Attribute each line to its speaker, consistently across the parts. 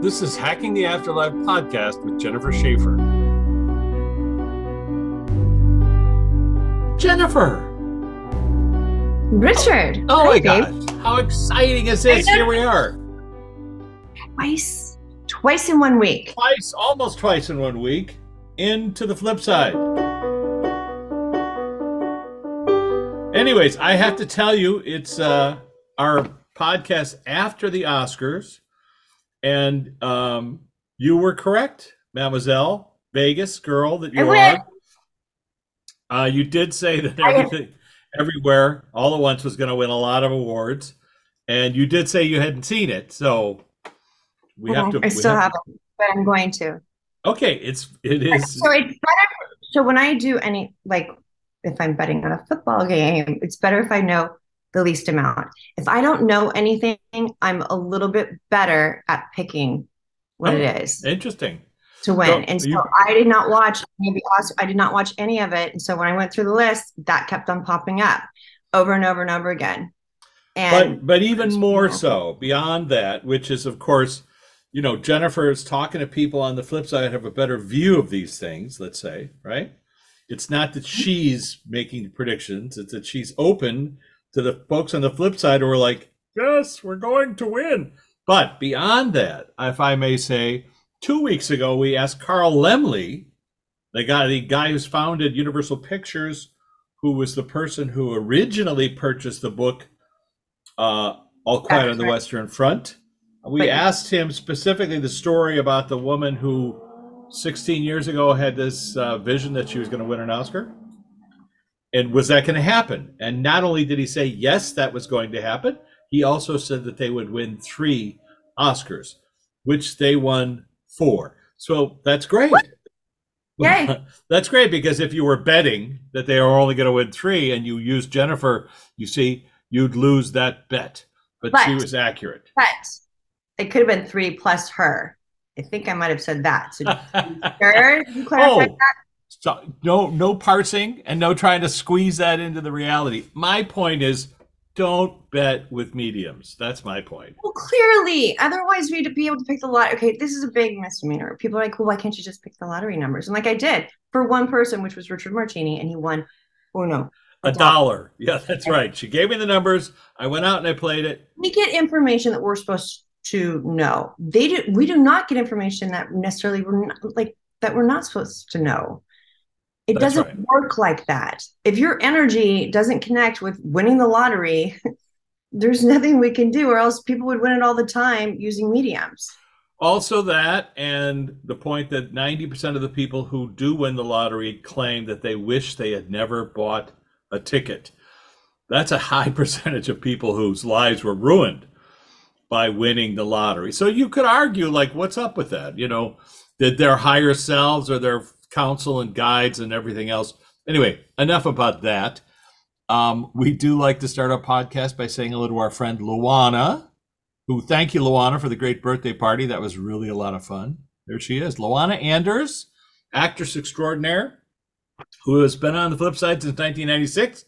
Speaker 1: This is Hacking the Afterlife podcast with Jennifer Shaffer. Jennifer!
Speaker 2: Richard.
Speaker 1: Oh my
Speaker 2: babe.
Speaker 1: gosh, how exciting is this? Here we are.
Speaker 2: Twice, twice in one week.
Speaker 1: Twice, almost twice in one week, into the flip side. Anyways, I have to tell you, it's uh, our podcast after the Oscars, and um, you were correct, Mademoiselle Vegas girl that you are. Uh, you did say that everything, everywhere, all at once was going to win a lot of awards, and you did say you hadn't seen it, so we have
Speaker 2: Mhm,
Speaker 1: to.
Speaker 2: I still
Speaker 1: have
Speaker 2: haven't, but I'm going to.
Speaker 1: Okay, it's it is.
Speaker 2: So it's better. So when I do any, like, if I'm betting on a football game, it's better if I know the least amount. If I don't know anything, I'm a little bit better at picking what
Speaker 1: Oh,
Speaker 2: it is oh,
Speaker 1: Interesting.
Speaker 2: to win.
Speaker 1: so
Speaker 2: and so
Speaker 1: you-
Speaker 2: I did not watch maybe also I did not watch any of it. And so when I went through the list, that kept on popping up over and over and over again. And
Speaker 1: But but even more
Speaker 2: Yeah.
Speaker 1: so beyond that, which is of course, you know, Jennifer is talking to people on the flip side have a better view of these things. Let's say, right? It's not that she's making predictions; it's that she's open to the folks on the flip side who are like, "Yes, we're going to win." But beyond that, if I may say, two weeks ago we asked Carl Laemmle, the guy, the guy who's founded Universal Pictures, who was the person who originally purchased the book uh, All Quiet
Speaker 2: That's
Speaker 1: on the
Speaker 2: right.
Speaker 1: Western Front. We
Speaker 2: But-
Speaker 1: asked him specifically the story about the woman who 16 years ago had this uh, vision that she was going to win an Oscar. And was that going to happen? And not only did he say, yes, that was going to happen, he also said that they would win three Oscars, which they won four. So that's great.
Speaker 2: Yay.
Speaker 1: That's great because if you were betting that they are only going to win three and you used Jennifer, you see, you'd lose that bet. But, she was accurate.
Speaker 2: but it could have been three plus her. I think I might have said that. So sure, you oh, clarify
Speaker 1: oh, so no, no parsing and no trying to squeeze that into the reality. My point is, don't bet with mediums. That's my point.
Speaker 2: Well, clearly, otherwise we'd be able to pick the lot. Okay, this is a big misdemeanor. People are like, "Well, why can't you just pick the lottery numbers?" And like I did for one person, which was Richard Martini, and he won. Oh no,
Speaker 1: A dollar. Yeah, that's right. She gave me the numbers. I went out and I played it.
Speaker 2: we get information that we're supposed to know. They do. We do not get information that necessarily we're not, like that we're not supposed to know. It
Speaker 1: That's
Speaker 2: doesn't
Speaker 1: right.
Speaker 2: work like that. If your energy doesn't connect with winning the lottery, there's nothing we can do, or else people would win it all the time using mediums.
Speaker 1: Also, that and the point that 90% of the people who do win the lottery claim that they wish they had never bought a ticket. That's a high percentage of people whose lives were ruined by winning the lottery. So you could argue, like, what's up with that? You know, did their higher selves or their counsel and guides and everything else? Anyway, enough about that. Um, we do like to start our podcast by saying hello to our friend Luana who thank you, Luana, for the great birthday party. That was really a lot of fun. There she is, Luana Anders, actress extraordinaire, who has been on the flip side since 1996,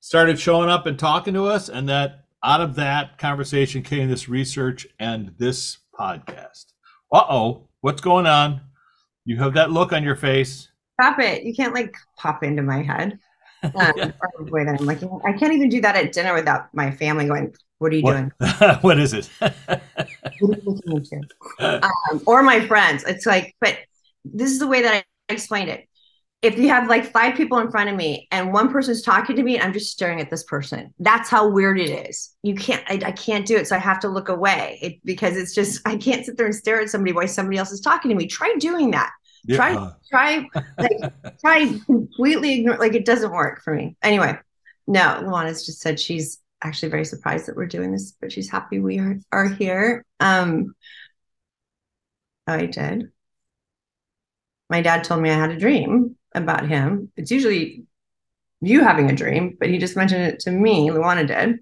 Speaker 1: started showing up and talking to us, and that out of that conversation came this research and this podcast. Uh oh, what's going on? You have that look on your face.
Speaker 2: Stop it. You can't like pop into my head. Um, or the way that I'm looking. I can't even do that at dinner without my family going, What are you doing?
Speaker 1: What, what is it?
Speaker 2: What you? Um, or my friends. It's like, but this is the way that I explained it. If you have like five people in front of me and one person's talking to me and I'm just staring at this person, that's how weird it is. You can't, I, I can't do it. So I have to look away it, because it's just, I can't sit there and stare at somebody while somebody else is talking to me. Try doing that. Try, try, like, try completely ignore, like it doesn't work for me. Anyway, no, Luana's just said she's actually very surprised that we're doing this, but she's happy we are, are here. Um, I did. My dad told me I had a dream about him. It's usually you having a dream, but he just mentioned it to me. Luana did.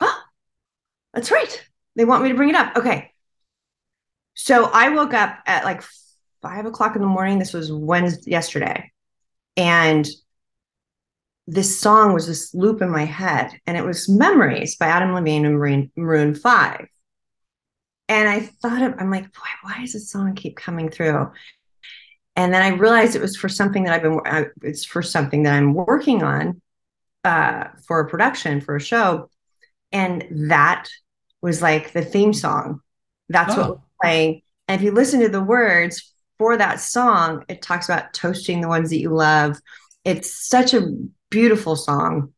Speaker 2: Oh, that's right. They want me to bring it up. Okay. So I woke up at like five o'clock in the morning. This was Wednesday, yesterday. And this song was this loop in my head, and it was Memories by Adam Levine and Maroon, Maroon 5. And I thought of, I'm like, boy, why does this song keep coming through? And then I realized it was for something that I've been, it's for something that I'm working on uh, for a production for a show. And that was like the theme song. That's
Speaker 1: Oh.
Speaker 2: what playing. And if you listen to the words for that song, it talks about toasting the ones that you love. It's such a beautiful song.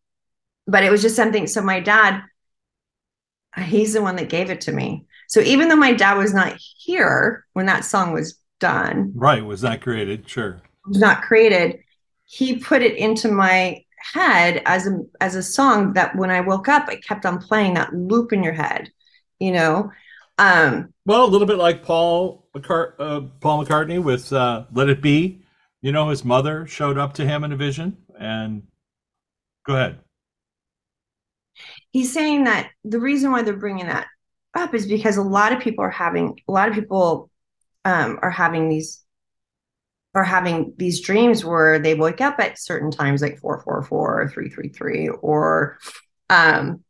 Speaker 2: But it was just something. So my dad, he's the one that gave it to me. So even though my dad was not here when that song was done,
Speaker 1: Right, was not created, sure.
Speaker 2: was not created, he put it into my head as a as a song that when I woke up, it kept on playing that loop in your head, you know. Um,
Speaker 1: Well, a little bit like Paul McCart- uh, Paul McCartney with uh, "Let It Be." You know, his mother showed up to him in a vision, and go ahead.
Speaker 2: he's saying that the reason why they're bringing that up is because a lot of people are having a lot of people um, are having these are having these dreams where they wake up at certain times like 444 or 333 or um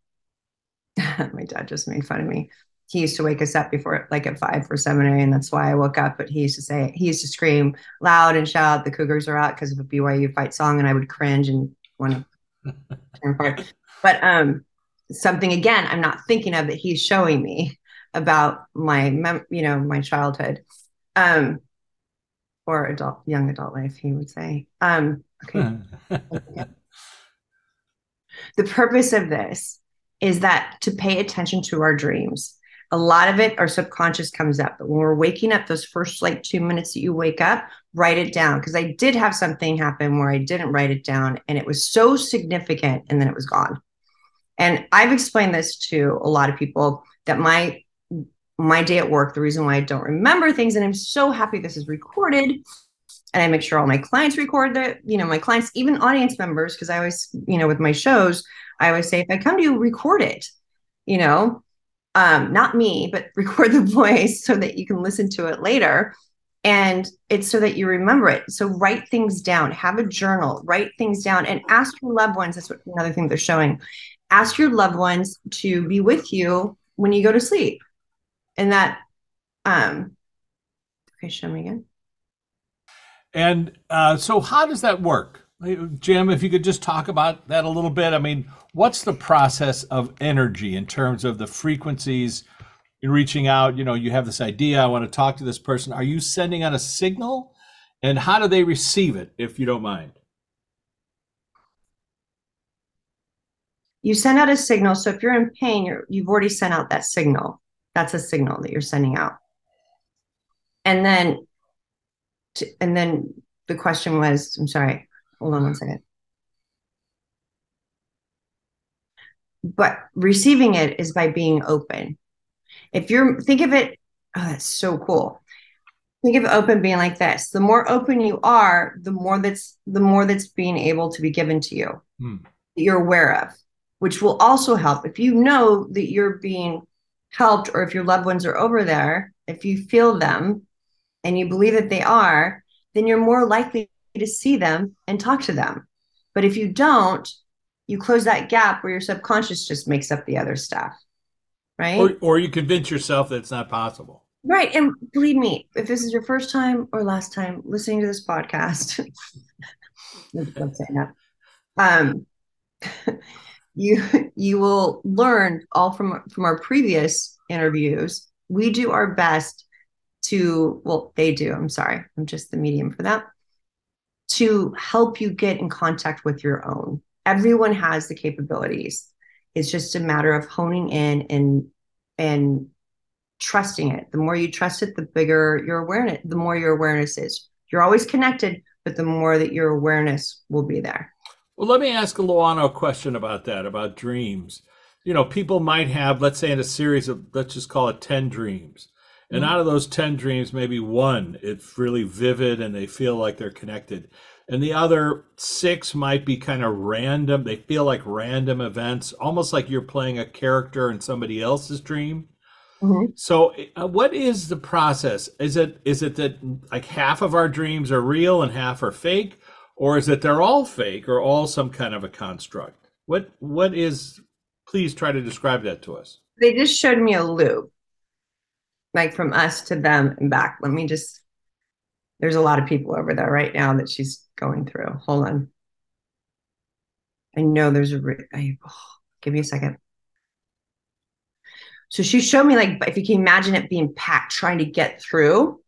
Speaker 2: my dad just made fun of me he used to wake us up before like at five for seminary and that's why i woke up but he used to say he used to scream loud and shout the cougars are out because of a byu fight song and i would cringe and want to turn apart but um something again i'm not thinking of that he's showing me about my mem- you know my childhood um or adult young adult life he would say. Um okay. The purpose of this is that to pay attention to our dreams a lot of it our subconscious comes up. But when we're waking up those first like two minutes that you wake up write it down. Because i did have something happen where i didn't write it down and it was so significant and then it was gone. And i've explained this to a lot of people that my my day at work the reason why i don't remember things and i'm so happy this is recorded and I make sure all my clients record that, you know, my clients, even audience members, because I always, you know, with my shows, I always say, if I come to you, record it, you know, um, not me, but record the voice so that you can listen to it later. And it's so that you remember it. So write things down, have a journal, write things down, and ask your loved ones. That's what another thing they're showing. Ask your loved ones to be with you when you go to sleep. And that, um, okay, show me again.
Speaker 1: And uh, so, how does that work, Jim? If you could just talk about that a little bit. I mean, what's the process of energy in terms of the frequencies? You're reaching out. You know, you have this idea. I want to talk to this person. Are you sending out a signal, and how do they receive it? If you don't mind.
Speaker 2: you send out a signal. So if you're in pain, you're, you've already sent out that signal. That's a signal that you're sending out. And then, and then the question was, I'm sorry, hold on one second. But receiving it is by being open. If you're, think of it, oh, that's so cool. Think of open being like this. The more open you are, the more that's the more that's being able to be given to you.
Speaker 1: Hmm.
Speaker 2: That you're aware of which will also help if you know that you're being helped or if your loved ones are over there if you feel them and you believe that they are then you're more likely to see them and talk to them. But if you don't you close that gap where your subconscious just makes up the other stuff right?
Speaker 1: Or, or you convince yourself that it's not possible.
Speaker 2: right and believe me if this is your first time or last time listening to this podcast um you you will learn all from from our previous interviews. We do our best to well they do i'm sorry i'm just the medium for that to help you get in contact with your own. Everyone has the capabilities. It's just a matter of honing in and and trusting it. The more you trust it the bigger your awareness the more your awareness is. You're always connected but the more that your awareness will be there.
Speaker 1: Well, let me ask Luana a question about that, about dreams. You know, people might have, let's say, in a series of, let's just call it 10 dreams. And
Speaker 2: Mhm.
Speaker 1: out of those 10 dreams, maybe one, it's really vivid and they feel like they're connected. And the other six might be kind of random. They feel like random events, almost like you're playing a character in somebody else's dream.
Speaker 2: Mhm.
Speaker 1: So, uh, what is the process? Is it is it that like half of our dreams are real and half are fake, or is it they're all fake or all some kind of a construct? What what is? Please try to describe that to us.
Speaker 2: they just showed me a loop like from us to them and back. Let me just. There's a lot of people over there right now that she's going through. Hold on. I know there's a. I, oh, give me a second. So she showed me like if you can imagine it being packed, trying to get through.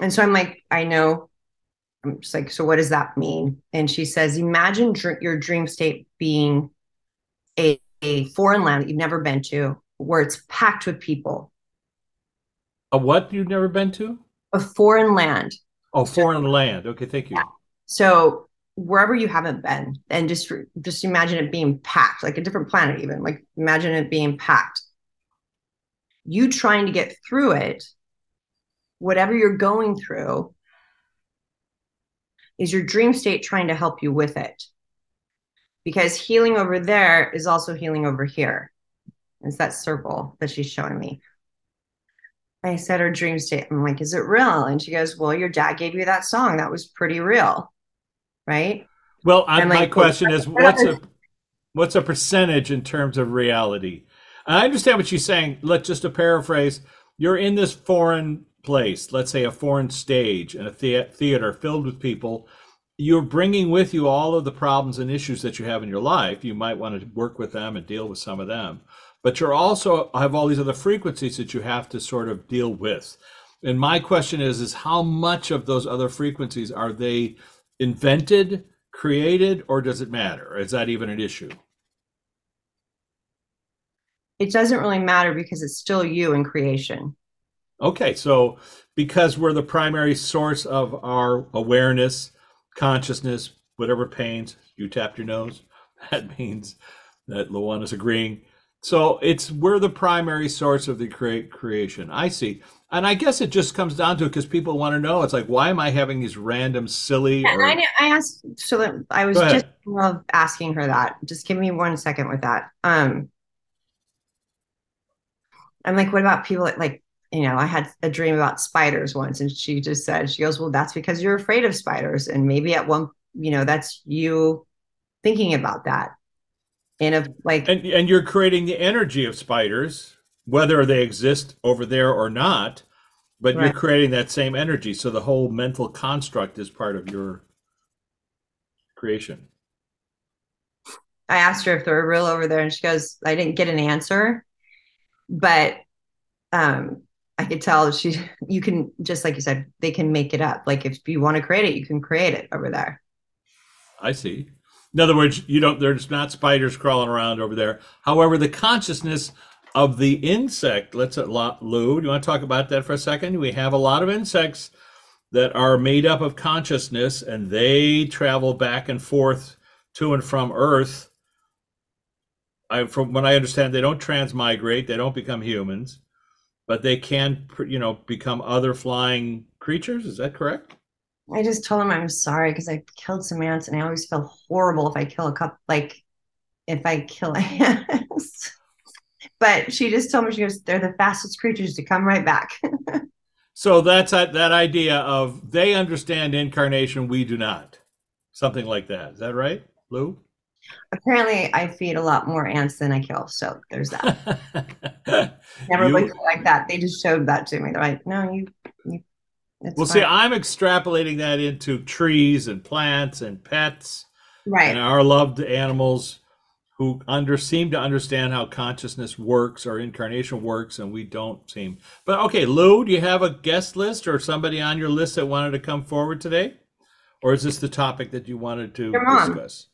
Speaker 2: And so I'm like, I know. I'm just like, so what does that mean? And she says, imagine dr- your dream state being a, a foreign land that you've never been to, where it's packed with people.
Speaker 1: A what you've never been to?
Speaker 2: A foreign land.
Speaker 1: Oh, foreign land. Okay, thank you.
Speaker 2: Yeah. So wherever you haven't been, and just just imagine it being packed, like a different planet, even like imagine it being packed. You trying to get through it, whatever you're going through, is your dream state trying to help you with it. Because healing over there is also healing over here. It's that circle that she's showing me. I said her dream state. I'm like, is it real? And she goes, Well, your dad gave you that song. That was pretty real. Right.
Speaker 1: Well, I, my question is what's a what's a percentage in terms of reality? I understand what she's saying. Let's just to paraphrase, you're in this foreign place, let's say a foreign stage in a the- theater filled with people. You're bringing with you all of the problems and issues that you have in your life. You might want to work with them and deal with some of them but you're also have all these other frequencies that you have to sort of deal with. And my question is, is how much of those other frequencies are they invented, created, or does it matter? Is that even an issue?
Speaker 2: It doesn't really matter because it's still you in creation.
Speaker 1: Okay, so because we're the primary source of our awareness, consciousness, whatever pains, you tapped your nose, that means that Luana's agreeing so it's we're the primary source of the create creation. I see. And I guess it just comes down to it because people want to know. It's like, why am I having these random silly?
Speaker 2: Yeah, or... I, I, asked, so that I was just asking her that. Just give me one second with that. Um, I'm like, what about people that, like, you know, I had a dream about spiders once, and she just said, she goes, well, that's because you're afraid of spiders, and maybe at one, you know, that's you thinking about that in a like
Speaker 1: and, and you're creating the energy of spiders whether they exist over there or not but right. you're creating that same energy. So the whole mental construct is part of your creation.
Speaker 2: I asked her if they were real over there and she goes i didn't get an answer. But um i could tell she you can just like you said they can make it up. Like if you want to create it you can create it over there.
Speaker 1: I see in other words, you don't. There's not spiders crawling around over there. However, the consciousness of the insect. Let's uh, Lou. Do you want to talk about that for a second? We have a lot of insects that are made up of consciousness, and they travel back and forth to and from Earth. I, from what I understand, they don't transmigrate. They don't become humans, but they can, you know, become other flying creatures. Is that correct?
Speaker 2: I just told him I'm sorry because I killed some ants and I always feel horrible if I kill a couple, like if I kill ants. but she just told me, she goes, they're the fastest creatures to come right back.
Speaker 1: so that's that, that idea of they understand incarnation, we do not. Something like that. Is that right, Lou?
Speaker 2: Apparently, I feed a lot more ants than I kill. So there's that. Never you, looked like that. They just showed that to me. They're like, no, you, you
Speaker 1: it's well, fine. see, I'm extrapolating that into trees and plants and pets,
Speaker 2: right?
Speaker 1: And our loved animals who under seem to understand how consciousness works or incarnation works, and we don't seem. But okay, Lou, do you have a guest list or somebody on your list that wanted to come forward today, or is this the topic that you wanted to
Speaker 2: Your mom.
Speaker 1: discuss?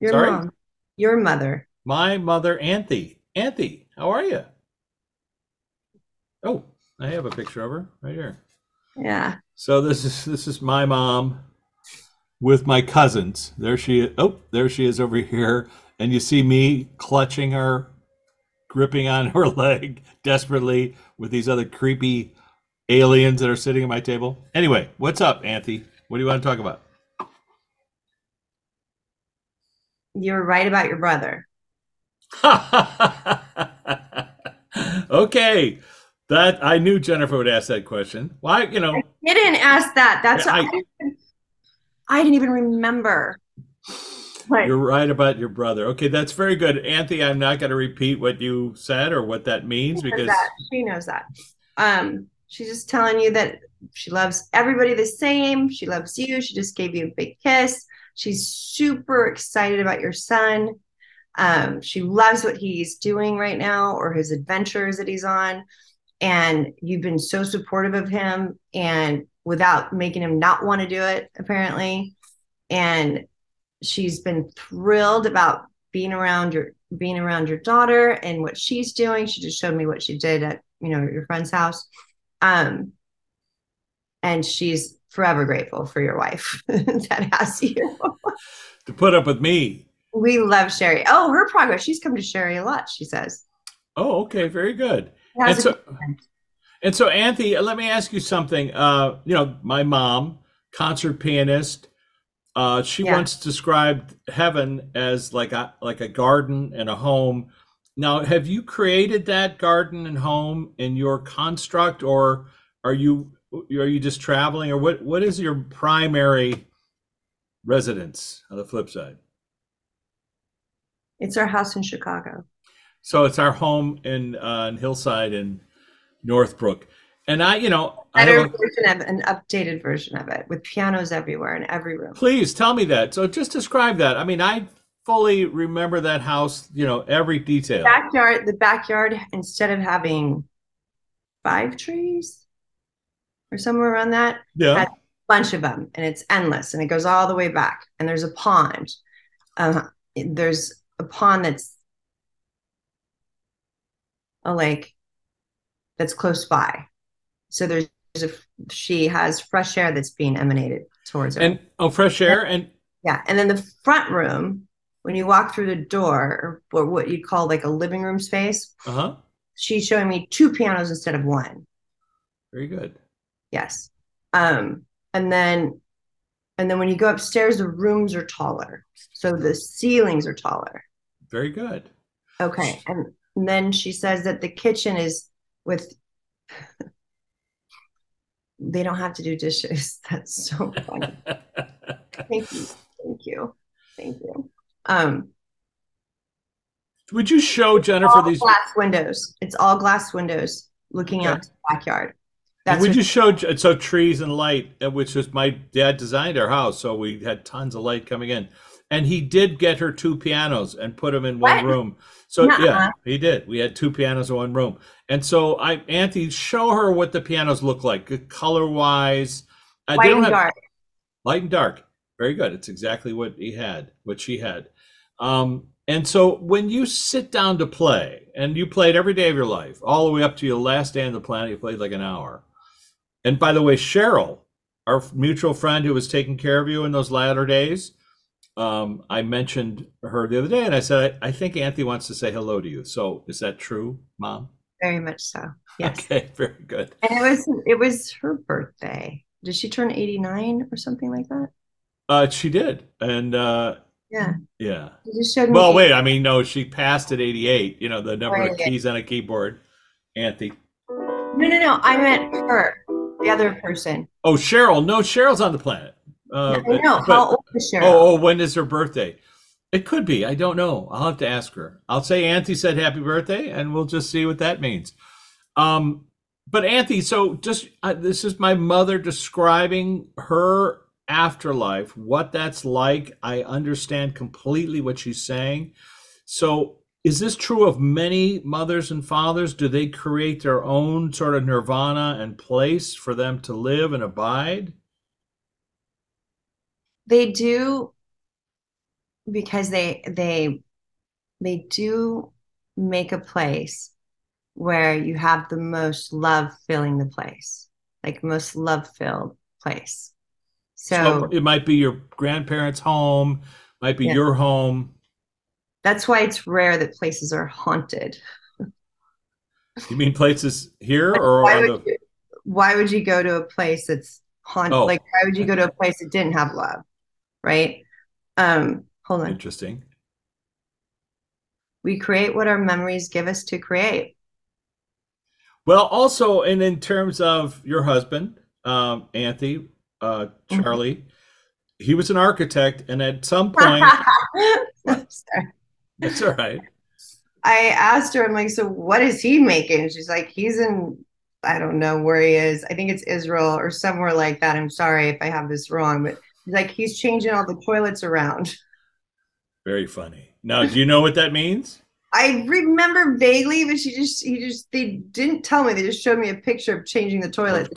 Speaker 2: Your Sorry? mom. Your mother.
Speaker 1: My mother, Anthy. Anthy, how are you? Oh, I have a picture of her right here.
Speaker 2: Yeah.
Speaker 1: So this is this is my mom with my cousins. There she is. Oh, there she is over here. And you see me clutching her, gripping on her leg desperately with these other creepy aliens that are sitting at my table. Anyway, what's up, Anthy? What do you want to talk about?
Speaker 2: You're right about your brother.
Speaker 1: okay. That I knew Jennifer would ask that question. Why, you know?
Speaker 2: I didn't ask that. That's I, I, didn't, I didn't even remember.
Speaker 1: You're right about your brother. Okay, that's very good, Anthony. I'm not going to repeat what you said or what that means
Speaker 2: she
Speaker 1: because
Speaker 2: that. she knows that. Um, she's just telling you that she loves everybody the same. She loves you. She just gave you a big kiss. She's super excited about your son. Um, she loves what he's doing right now or his adventures that he's on. And you've been so supportive of him and without making him not want to do it, apparently. And she's been thrilled about being around your being around your daughter and what she's doing. She just showed me what she did at, you know, your friend's house. Um, and she's forever grateful for your wife that has you.
Speaker 1: to put up with me.
Speaker 2: We love Sherry. Oh, her progress. She's come to Sherry a lot, she says.
Speaker 1: Oh, okay, very good. And so, and so, Anthony, let me ask you something. Uh, you know, my mom, concert pianist, uh, she
Speaker 2: Yeah.
Speaker 1: once described heaven as like a like a garden and a home. Now, have you created that garden and home in your construct, or are you are you just traveling, or what what is your primary residence on the flip side?
Speaker 2: It's our house in Chicago.
Speaker 1: So it's our home in uh, in Hillside in Northbrook, and I, you know, I
Speaker 2: Better
Speaker 1: have a,
Speaker 2: version of an updated version of it with pianos everywhere in every room.
Speaker 1: please tell me that. So just describe that. I mean, I fully remember that house, you know, every detail.
Speaker 2: Backyard, the backyard, instead of having five trees or somewhere around that,
Speaker 1: Yeah,
Speaker 2: had- bunch of them and it's endless and it goes all the way back and there's a pond uh, there's a pond that's a lake that's close by so there's, a she has fresh air that's being emanated towards her
Speaker 1: and oh, fresh air, and
Speaker 2: yeah and then the front room when you walk through the door or, what you'd call like a living room space
Speaker 1: uh huh,
Speaker 2: she's showing me two pianos instead of one
Speaker 1: very good.
Speaker 2: Yes. Um, and then and then when you go upstairs, the rooms are taller. So the ceilings are taller.
Speaker 1: Very good.
Speaker 2: Okay. And, and then she says that the kitchen is with they don't have to do dishes. That's so funny. Thank you. Thank you. Thank you. Um
Speaker 1: Would you show Jennifer
Speaker 2: all
Speaker 1: these?
Speaker 2: glass windows. It's all glass windows looking
Speaker 1: Okay.
Speaker 2: out to the backyard. That's
Speaker 1: would
Speaker 2: what-
Speaker 1: you show so trees and light, uh, which was my dad designed our house, so we had tons of light coming in, and he did get her two pianos and put them in one
Speaker 2: What?
Speaker 1: room. So yeah,
Speaker 2: Nuh-uh.
Speaker 1: he did. We had two pianos in one room, and so I, Auntie, show her what the pianos look like, color wise. Uh,
Speaker 2: white and dark.
Speaker 1: light and dark. Very good. It's exactly what he had, what she had. Um, and so when you sit down to play, and you played every day of your life, all the way up to your last day on the planet, you played like an hour. And by the way, Cheryl, our mutual friend who was taking care of you in those latter days, um, I mentioned her the other day, and I said, I, I think Anthony wants to say hello to you. So is that true, Mom?
Speaker 2: Very much so. Yes.
Speaker 1: Okay, very good.
Speaker 2: And it was it was her birthday. Did she turn 89 or something like that?
Speaker 1: Uh, she did, and uh,
Speaker 2: Yeah.
Speaker 1: yeah.
Speaker 2: She just showed me
Speaker 1: Well, wait. I mean, no, she passed at 88. You know, the number of keys on a keyboard. Anthy.
Speaker 2: No, no, no. I meant her, the other person.
Speaker 1: Oh, Cheryl. No, Cheryl's on the planet. Uh,
Speaker 2: I know.
Speaker 1: but-
Speaker 2: How old is
Speaker 1: Oh, oh, when is her birthday? It could be. I don't know. I'll have to ask her. I'll say Anthy said happy birthday, and we'll just see what that means. Um, but Anthy, so just uh, this is my mother describing her afterlife, what that's like. I understand completely what she's saying. So, is this true of many mothers and fathers? Do they create their own sort of nirvana and place for them to live and abide?
Speaker 2: They do because they they they do make a place where you have the most love filling the place, like most love filled place. So
Speaker 1: So it might be your grandparents' home, might be
Speaker 2: Yeah.
Speaker 1: your home.
Speaker 2: that's why it's rare that places are haunted.
Speaker 1: You mean places here
Speaker 2: Like,
Speaker 1: or
Speaker 2: why would
Speaker 1: the?
Speaker 2: you why would you go to a place that's haunted?
Speaker 1: Oh.
Speaker 2: Like why would you go to a place that didn't have love? Right? Um, hold on.
Speaker 1: Interesting.
Speaker 2: We create what our memories give us to create.
Speaker 1: Well, also, and in terms of your husband, um, Anthony, uh,
Speaker 2: Mhm.
Speaker 1: Charlie, he was an architect, and at some point, that's all right.
Speaker 2: I asked her, I'm like, so what is he making? She's like, he's in I don't know where he is. I think it's Israel or somewhere like that. I'm sorry if I have this wrong, but like he's changing all the toilets around.
Speaker 1: Very funny. Now, do you know what that means?
Speaker 2: I remember vaguely, but she just he just they didn't tell me. They just showed me a picture of changing the toilet.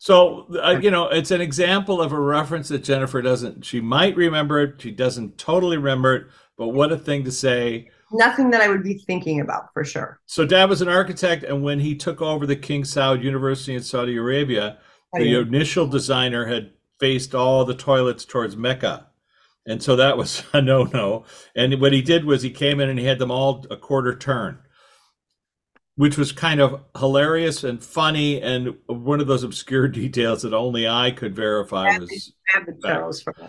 Speaker 1: So, uh, you know, it's an example of a reference that Jennifer doesn't, she might remember it. She doesn't totally remember it, but what a thing to say.
Speaker 2: Nothing that I would be thinking about for sure.
Speaker 1: So, Dad was an architect, and when he took over the King Saud University in Saudi Arabia, the initial designer had faced all the toilets towards Mecca. And so that was a no no. And what he did was he came in and he had them all a quarter turn which was kind of hilarious and funny and one of those obscure details that only I could verify was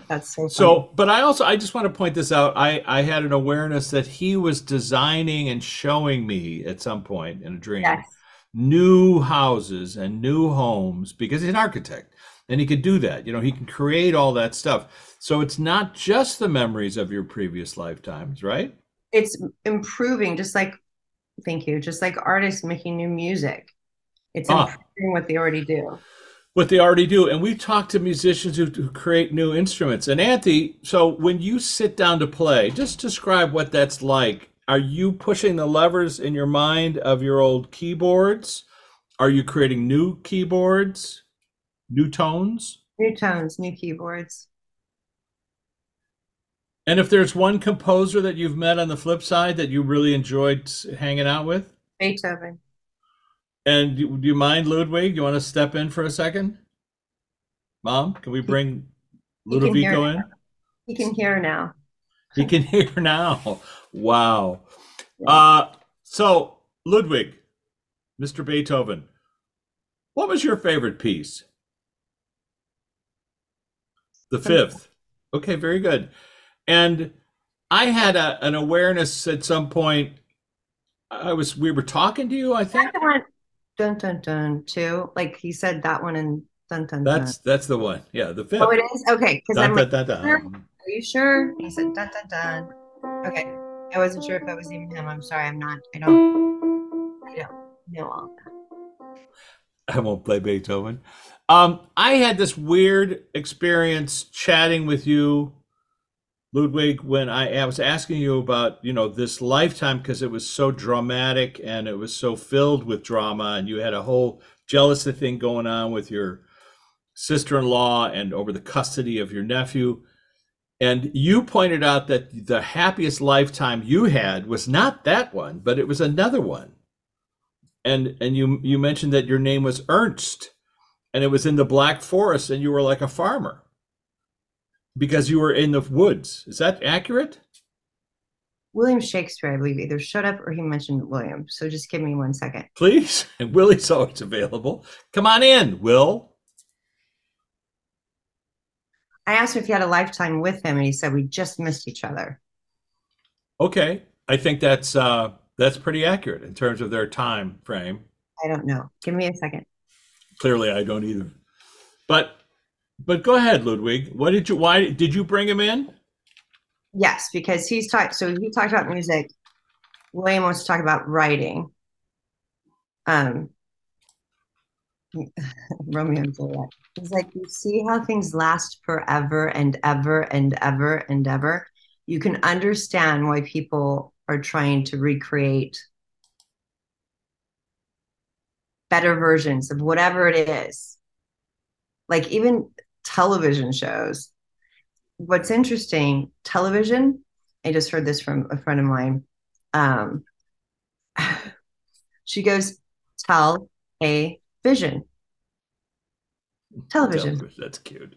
Speaker 2: that's so funny.
Speaker 1: so but I also I just want to point this out I I had an awareness that he was designing and showing me at some point in a dream
Speaker 2: yes.
Speaker 1: new houses and new homes because he's an architect and he could do that you know he can create all that stuff so it's not just the memories of your previous lifetimes right
Speaker 2: it's improving just like Thank you. Just like artists making new music, it's ah. improving what they already do.
Speaker 1: What they already do, and we've talked to musicians who, who create new instruments. And Anthony, so when you sit down to play, just describe what that's like. Are you pushing the levers in your mind of your old keyboards? Are you creating new keyboards, new tones?
Speaker 2: New tones, new keyboards.
Speaker 1: And if there's one composer that you've met on the flip side that you really enjoyed hanging out with?
Speaker 2: Beethoven.
Speaker 1: And do, you mind Ludwig? Do you want to step in for a second? Mom, can we bring he, Ludovico in?
Speaker 2: He can hear now.
Speaker 1: He can hear now. Wow. Uh, so, Ludwig, Mr. Beethoven, what was your favorite piece? The fifth. Okay, very good. And I had a, an awareness at some point. I was we were talking to you. I think.
Speaker 2: Dun dun dun. Too like he said that one and dun dun.
Speaker 1: That's dun. that's the one. Yeah, the fifth.
Speaker 2: Oh, it is okay. Because I'm
Speaker 1: dun, like, dun, dun,
Speaker 2: are you sure? He said dun dun dun. Okay, I wasn't sure if that was even him. I'm sorry. I'm not. I don't. I don't know all that.
Speaker 1: I won't play Beethoven. Um, I had this weird experience chatting with you Ludwig, when I, I was asking you about, you know, this lifetime because it was so dramatic and it was so filled with drama, and you had a whole jealousy thing going on with your sister-in-law and over the custody of your nephew. And you pointed out that the happiest lifetime you had was not that one, but it was another one. And and you you mentioned that your name was Ernst, and it was in the Black Forest, and you were like a farmer because you were in the woods. Is that accurate?
Speaker 2: William Shakespeare, I believe, either showed up or he mentioned William. So just give me one second.
Speaker 1: Please. And Willie's always available. Come on in, Will.
Speaker 2: I asked him if he had a lifetime with him, and he said we just missed each other.
Speaker 1: Okay. I think that's uh that's pretty accurate in terms of their time frame.
Speaker 2: I don't know. Give me a second.
Speaker 1: Clearly I don't either. But but go ahead, Ludwig. What did you? Why did you bring him in?
Speaker 2: Yes, because he's talked. So he talked about music. William wants to talk about writing. Um, Romeo and Juliet. He's like, you see how things last forever and ever and ever and ever. You can understand why people are trying to recreate better versions of whatever it is. Like even television shows. What's interesting, television, I just heard this from a friend of mine. Um, she goes, tell a vision. Television.
Speaker 1: That's cute.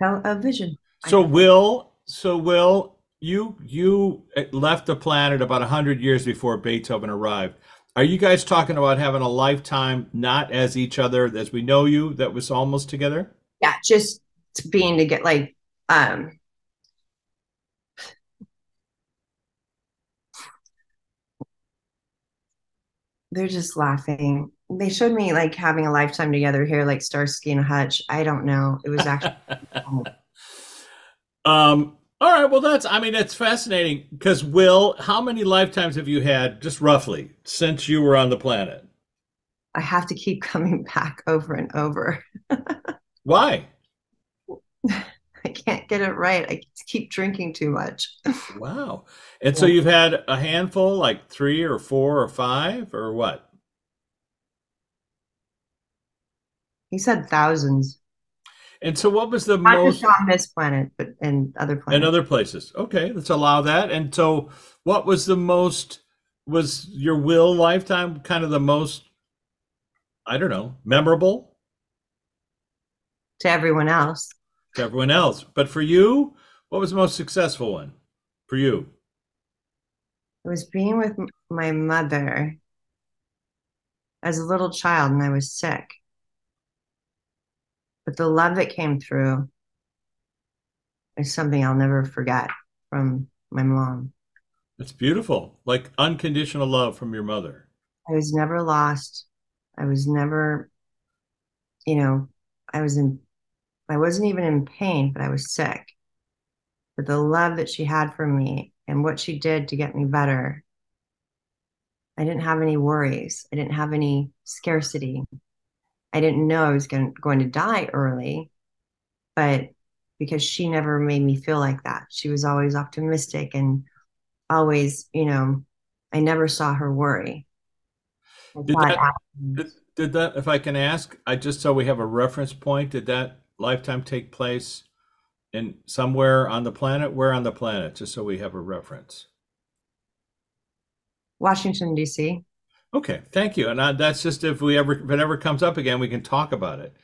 Speaker 2: Tell a vision.
Speaker 1: So Will, so Will, you you left the planet about hundred years before Beethoven arrived. Are you guys talking about having a lifetime not as each other as we know you that was almost together?
Speaker 2: yeah, just being to get like um they're just laughing. They showed me like having a lifetime together here, like Starsky and Hutch. I don't know. It was actually.
Speaker 1: um. All right. Well, that's. I mean, that's fascinating. Because Will, how many lifetimes have you had, just roughly, since you were on the planet?
Speaker 2: I have to keep coming back over and over.
Speaker 1: Why?
Speaker 2: I can't get it right. I keep drinking too much.
Speaker 1: Wow. And so you've had a handful, like three or four or five, or what?
Speaker 2: He said thousands.
Speaker 1: And so what was the
Speaker 2: Not
Speaker 1: most
Speaker 2: on this planet, but in other planets.
Speaker 1: and other places? Okay, let's allow that. And so what was the most was your will lifetime kind of the most I don't know, memorable
Speaker 2: to everyone else.
Speaker 1: to everyone else. But for you, what was the most successful one for you?
Speaker 2: It was being with my mother as a little child and I was sick. But the love that came through is something I'll never forget from my mom.
Speaker 1: It's beautiful. Like unconditional love from your mother.
Speaker 2: I was never lost. I was never, you know, I was in, I wasn't even in pain, but I was sick. But the love that she had for me and what she did to get me better, I didn't have any worries. I didn't have any scarcity. I didn't know I was going, going to die early, but because she never made me feel like that. She was always optimistic and always, you know, I never saw her worry.
Speaker 1: Did that- Did, did that, if I can ask, I just so we have a reference point, did that lifetime take place in somewhere on the planet? Where on the planet? Just so we have a reference.
Speaker 2: Washington, D.C.
Speaker 1: Okay, thank you. And I, that's just if we ever, if it ever comes up again, we can talk about it.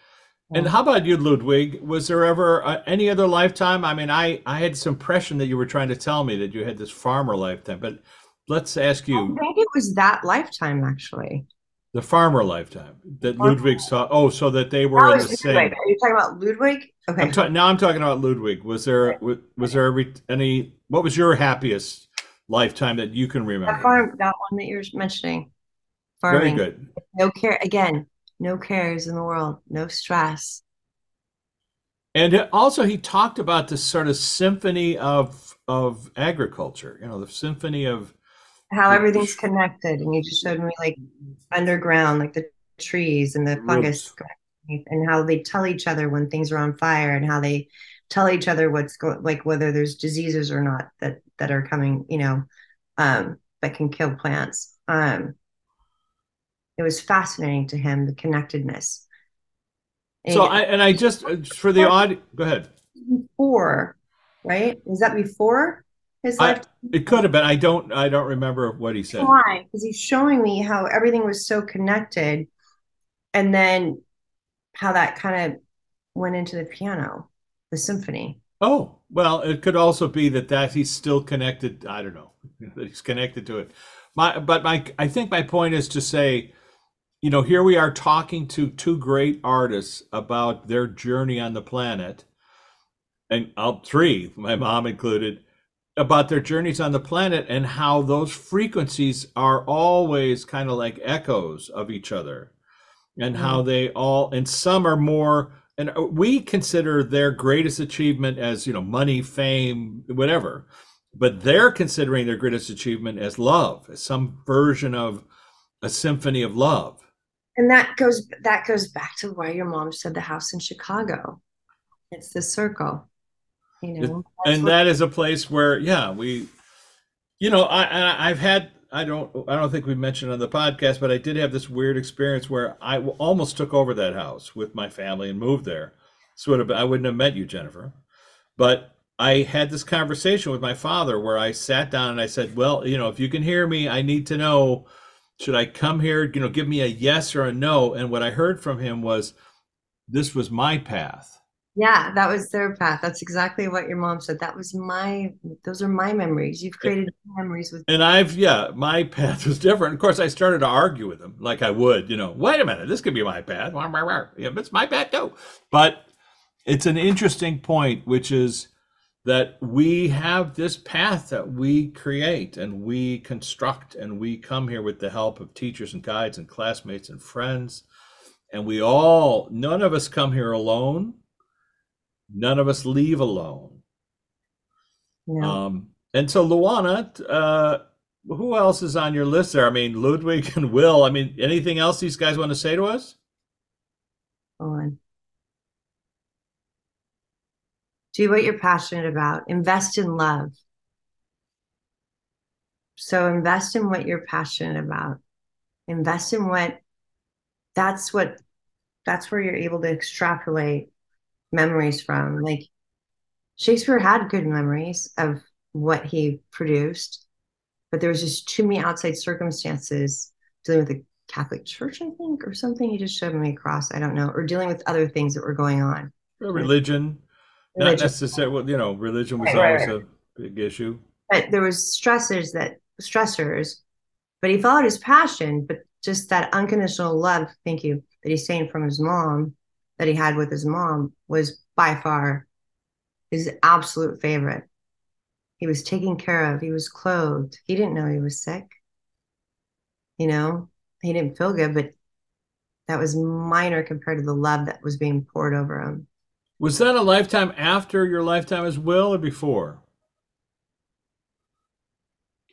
Speaker 1: And how about you, Ludwig? Was there ever uh, any other lifetime? I mean, I I had this impression that you were trying to tell me that you had this farmer lifetime, but let's ask
Speaker 2: I
Speaker 1: you
Speaker 2: think it was that lifetime, actually.
Speaker 1: the farmer lifetime that
Speaker 2: Farmer.
Speaker 1: Ludwig saw. Oh, so that they were
Speaker 2: That
Speaker 1: in
Speaker 2: was
Speaker 1: the same.
Speaker 2: Are you talking about Ludwig? Okay.
Speaker 1: I'm ta- now I'm talking about Ludwig. Was there wa- was there every, any? What was your happiest lifetime that you can remember?
Speaker 2: that farm, that one that you're mentioning.
Speaker 1: Very good.
Speaker 2: No care. Again, no cares in the world. No stress.
Speaker 1: And also, he talked about this sort of symphony of of agriculture. You know, the symphony of
Speaker 2: How everything's connected. And you just showed me like underground, like the trees and the fungus, and how they tell each other when things are on fire and how they tell each other what's going, like whether there's diseases or not that that are coming, you know, um, that can kill plants. Um, it was fascinating to him the connectedness. And
Speaker 1: So I and I just uh, for the odd Go ahead.
Speaker 2: before, right? Was that before his
Speaker 1: I,
Speaker 2: life?
Speaker 1: it could have been. I don't. I don't remember what he said.
Speaker 2: Why? Because he's showing me how everything was so connected, and then how that kind of went into the piano, the symphony.
Speaker 1: Oh well, it could also be that that he's still connected. I don't know that he's connected to it. My but my I think my point is to say, you know, here we are talking to two great artists about their journey on the planet, and uh, three, my mom included, about their journeys on the planet and how those frequencies are always kind of like echoes of each other, and how they all and some are more and uh, we consider their greatest achievement as you know money fame whatever but they're considering their greatest achievement as love as some version of a symphony of love
Speaker 2: And that goes that goes back to why your mom said the house in Chicago. It's the circle, you know. That's
Speaker 1: and that is a place where yeah we you know i I- i've had i don't i don't think we mentioned on the podcast but i did have this weird experience where i w- almost took over that house with my family and moved there sort of i wouldn't have met you jennifer but i had this conversation with my father where i sat down and i said well you know if you can hear me i need to know should i come here you know give me a yes or a no and what i heard from him was this was my path
Speaker 2: yeah, that was their path. That's exactly what your mom said. That was my those are my memories. You've created memories with
Speaker 1: And I've, yeah, my path was different. Of course, I started to argue with him like I would, you know, wait a minute, this could be my path. Yeah, it's my path too. But it's an interesting point, which is that we have this path that we create and we construct, and we come here with the help of teachers and guides and classmates and friends. And we all, none of us come here alone. None of us leave alone.
Speaker 2: know.
Speaker 1: Um, and so Luana, uh, who else is on your list there? I mean, Ludwig and Will. I mean, anything else these guys want to say to us?
Speaker 2: On. Do what you're passionate about. Invest in love. So invest in what you're passionate about. Invest in what that's what that's where you're able to extrapolate memories from. Like Shakespeare had good memories of what he produced, but there was just too many outside circumstances dealing with the Catholic Church, I think, or something. He just showed me across. I don't know, or dealing with other things that were going on.
Speaker 1: Religion, not
Speaker 2: Religion.
Speaker 1: necessarily. Well, you know, religion was
Speaker 2: Right, right,
Speaker 1: always a big issue.
Speaker 2: But there was stressors that stressors, but he followed his passion. But just that unconditional love, thank you, that he's saying from his mom, that he had with his mom, was by far his absolute favorite. He was taken care of. He was clothed. He didn't know he was sick. You know, he didn't feel good, but that was minor compared to the love that was being poured over him.
Speaker 1: Was that a lifetime after your lifetime as Will or before?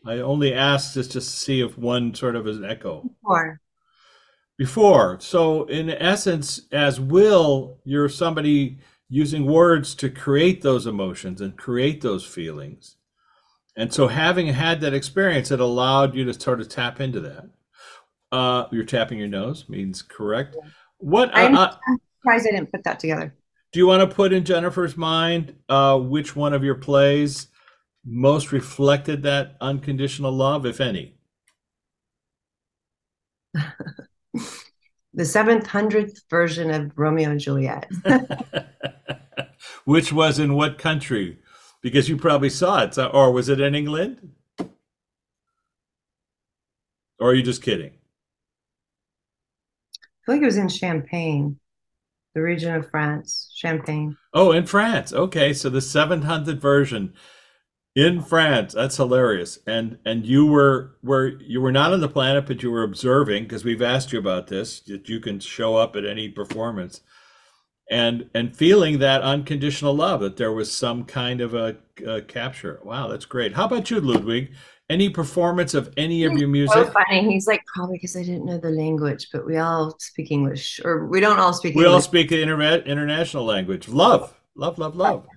Speaker 1: I only asked just to see if one sort of is an echo.
Speaker 2: Or
Speaker 1: Before. So, in essence, as Will, you're somebody using words to create those emotions and create those feelings. And so, having had that experience, it allowed you to sort of tap into that. Uh, you're tapping your nose means correct. What
Speaker 2: I'm
Speaker 1: uh,
Speaker 2: surprised I didn't put that together.
Speaker 1: Do you want to put in Jennifer's mind? Uh, which one of your plays most reflected that unconditional love, if any?
Speaker 2: The seventh hundredth version of Romeo and Juliet.
Speaker 1: Which was in what country? Because you probably saw it. Or was it in England? Or are you just kidding?
Speaker 2: I feel like it was in Champagne, the region of France, Champagne.
Speaker 1: Oh, in France. Okay, so the 700th version in France. That's hilarious. And and you were were you were not on the planet, but you were observing because we've asked you about this. That you can show up at any performance, and and feeling that unconditional love. That there was some kind of a, a capture. Wow, that's great. How about you, Ludwig? Any performance of any of your
Speaker 2: So
Speaker 1: music?
Speaker 2: funny. He's like, probably because I didn't know the language, but we all speak English, or we don't all speak
Speaker 1: We all speak the internet international language. Love, love, love, love.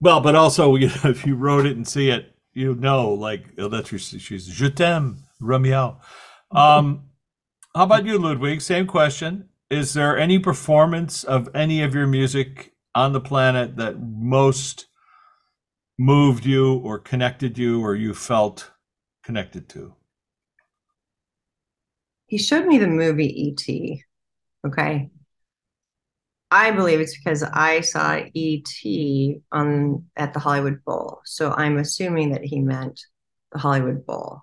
Speaker 1: Well, but also, you know, if you wrote it and see it, you know, like oh, that's she's Je t'aime, Romeo. Um, how about you, Ludwig? Same question. Is there any performance of any of your music on the planet that most moved you or connected you or you felt connected to?
Speaker 2: He showed me the movie E.T. Okay. I believe it's because I saw E.T. on at the Hollywood Bowl. So I'm assuming that he meant the Hollywood Bowl.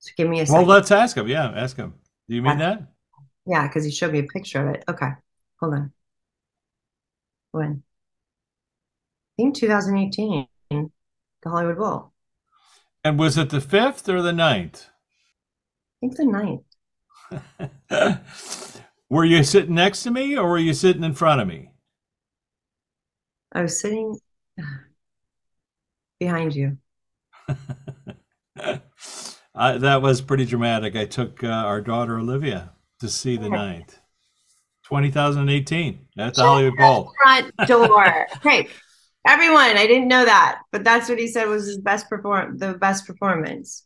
Speaker 2: So give me a
Speaker 1: Well,
Speaker 2: second.
Speaker 1: let's ask him. Yeah, ask him. Do you mean that?
Speaker 2: Yeah, because he showed me a picture of it. Okay, hold on. When? I think 2018, the Hollywood Bowl.
Speaker 1: And was it the fifth or the ninth?
Speaker 2: I think the ninth.
Speaker 1: were you sitting next to me or were you sitting in front of me?
Speaker 2: I was sitting behind you.
Speaker 1: I, that was pretty dramatic. I took uh, our daughter Olivia to see the ninth. 2018 at the Hollywood Bowl.
Speaker 2: Front door. okay, everyone. I didn't know that, but that's what he said was his best perform the best performance.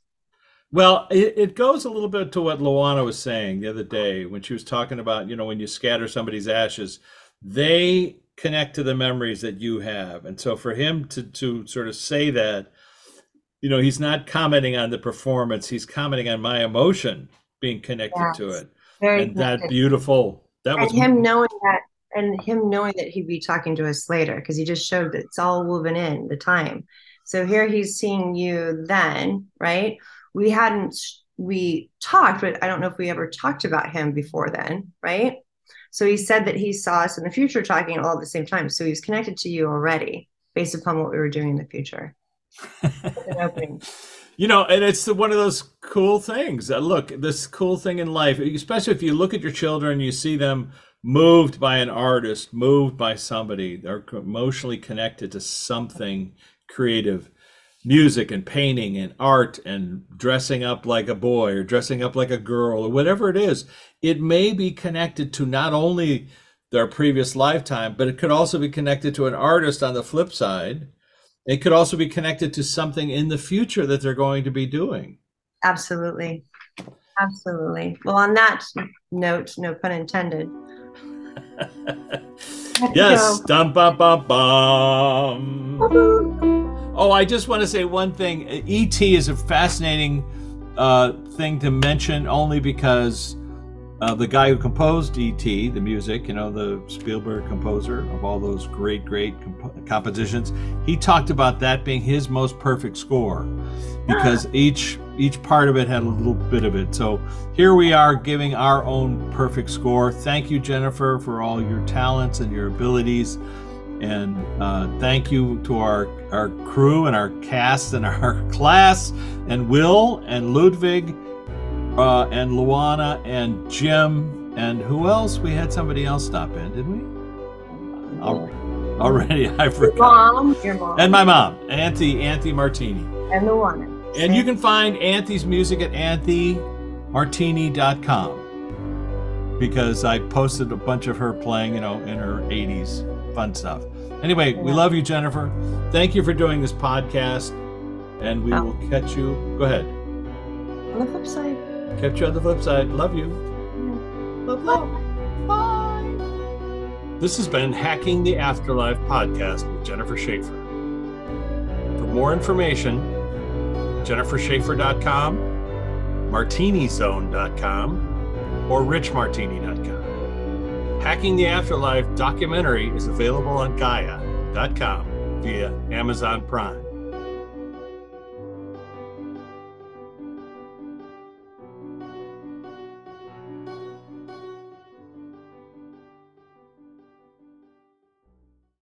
Speaker 1: Well, it, it goes a little bit to what Luana was saying the other day when she was talking about, you know, when you scatter somebody's ashes, they connect to the memories that you have. And so for him to to sort of say that, you know, he's not commenting on the performance, he's commenting on my emotion being connected to it.
Speaker 2: Very
Speaker 1: And that beautiful. That
Speaker 2: and
Speaker 1: was
Speaker 2: him knowing that and him knowing that he'd be talking to us later because he just showed that it's all woven in the time. So here he's seeing you then right? We hadn't we talked but i don't know if we ever talked about him before then right? So he said that he saw us in the future talking all at the same time so he was connected to you already based upon what we were doing in the future.
Speaker 1: You know, and it's one of those cool things. Look, this cool thing in life, especially if you look at your children, you see them moved by an artist, moved by somebody, they're emotionally connected to something creative. music and painting and art and dressing up like a boy or dressing up like a girl or whatever it is, it may be connected to not only their previous lifetime, but it could also be connected to an artist on the flip side. It could also be connected to something in the future that they're going to be doing.
Speaker 2: Absolutely. Absolutely. Well, on that note, no pun intended.
Speaker 1: Yes. Dum bum bum bum. Oh, I just want to say one thing. E.T. is a fascinating uh, thing to mention only because uh, the guy who composed E.T., the music, you know, the Spielberg composer of all those great, great comp- compositions, he talked about that being his most perfect score because each each part of it had a little bit of it. So here we are giving our own perfect score. Thank you, Jennifer, for all your talents and your abilities. And uh, thank you to our, our crew and our cast and our class, and Will and Ludwig uh, and Luana and Jim. And who else? We had somebody else stop in, did we? Already, I forgot.
Speaker 2: Mom, your mom.
Speaker 1: And my mom, Anthy, Anthy Martini.
Speaker 2: And the one.
Speaker 1: And you can find Anthy's music at anthymartini.com because I posted a bunch of her playing, you know, in her 80s fun stuff. Anyway, we love you, Jennifer. Thank you for doing this podcast, and we
Speaker 2: Oh.
Speaker 1: will catch you. Go ahead.
Speaker 2: On the flip side.
Speaker 1: Catch you on the flip side. Love you. Love, love. Bye. This has been Hacking the Afterlife podcast with Jennifer Shaffer. For more information, jennifershaffer.com, martinizone.com, or richmartini.com. Hacking the Afterlife documentary is available on Gaia.com via Amazon Prime.